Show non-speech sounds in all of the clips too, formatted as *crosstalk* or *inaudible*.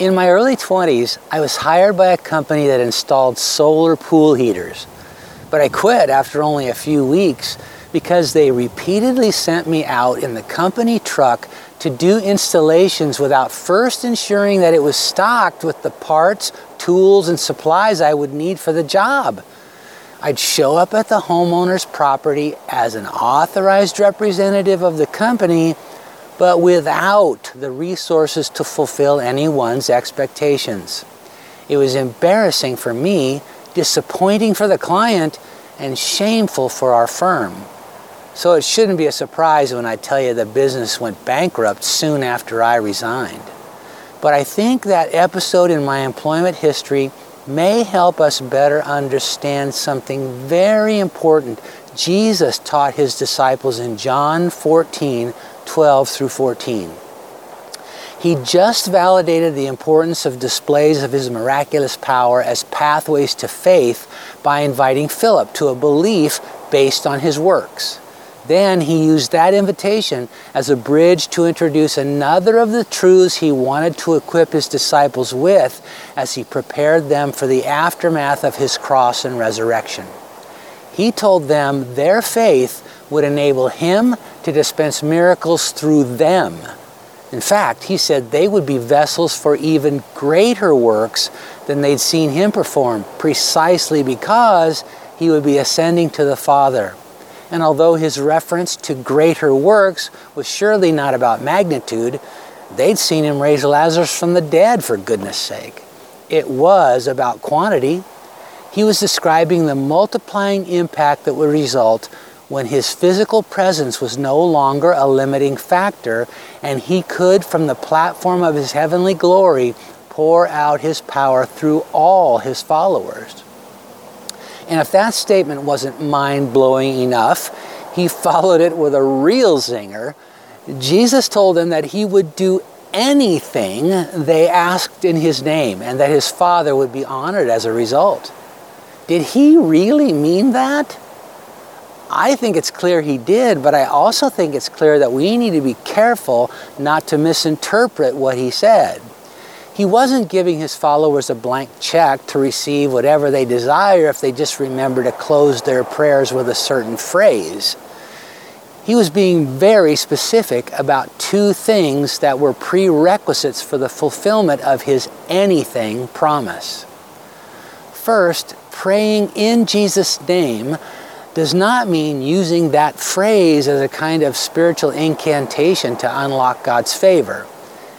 In my early 20s, I was hired by a company that installed solar pool heaters. But I quit after only a few weeks because they repeatedly sent me out in the company truck to do installations without first ensuring that it was stocked with the parts, tools, and supplies I would need for the job. I'd show up at the homeowner's property as an authorized representative of the company but without the resources to fulfill anyone's expectations. It was embarrassing for me, disappointing for the client, and shameful for our firm. So it shouldn't be a surprise when I tell you the business went bankrupt soon after I resigned. But I think that episode in my employment history may help us better understand something very important Jesus taught his disciples in John 14 12 through 14. He just validated the importance of displays of his miraculous power as pathways to faith by inviting Philip to a belief based on his works. Then he used that invitation as a bridge to introduce another of the truths he wanted to equip his disciples with as he prepared them for the aftermath of his cross and resurrection. He told them their faith would enable him to dispense miracles through them. In fact, he said they would be vessels for even greater works than they'd seen him perform, precisely because he would be ascending to the Father. And although his reference to greater works was surely not about magnitude, they'd seen him raise Lazarus from the dead, for goodness sake. It was about quantity. He was describing the multiplying impact that would result when his physical presence was no longer a limiting factor and he could, from the platform of his heavenly glory, pour out his power through all his followers. And if that statement wasn't mind blowing enough, he *laughs* followed it with a real zinger. Jesus told them that he would do anything they asked in his name and that his Father would be honored as a result. Did he really mean that? I think it's clear he did, but I also think it's clear that we need to be careful not to misinterpret what he said. He wasn't giving his followers a blank check to receive whatever they desire if they just remember to close their prayers with a certain phrase. He was being very specific about two things that were prerequisites for the fulfillment of his anything promise. First, praying in Jesus' name does not mean using that phrase as a kind of spiritual incantation to unlock God's favor.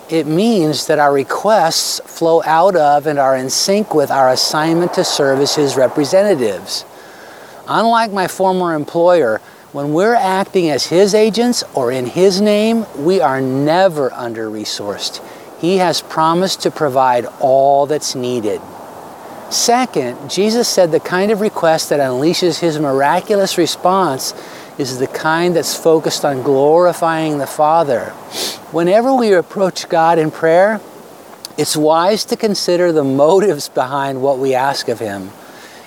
It means that our requests flow out of and are in sync with our assignment to serve as His representatives. Unlike my former employer, when we're acting as His agents or in His name, we are never under resourced. He has promised to provide all that's needed. Second, Jesus said the kind of request that unleashes his miraculous response is the kind that's focused on glorifying the Father. Whenever we approach God in prayer, it's wise to consider the motives behind what we ask of Him.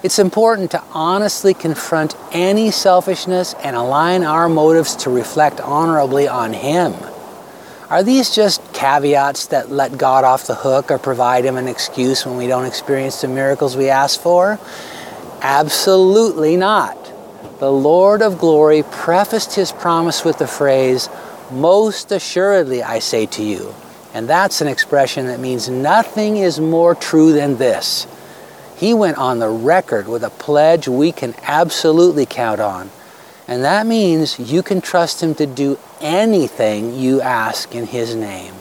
It's important to honestly confront any selfishness and align our motives to reflect honorably on Him. Are these just caveats that let God off the hook or provide Him an excuse when we don't experience the miracles we ask for? Absolutely not. The Lord of glory prefaced His promise with the phrase, Most assuredly I say to you. And that's an expression that means nothing is more true than this. He went on the record with a pledge we can absolutely count on. And that means you can trust Him to do anything you ask in His name.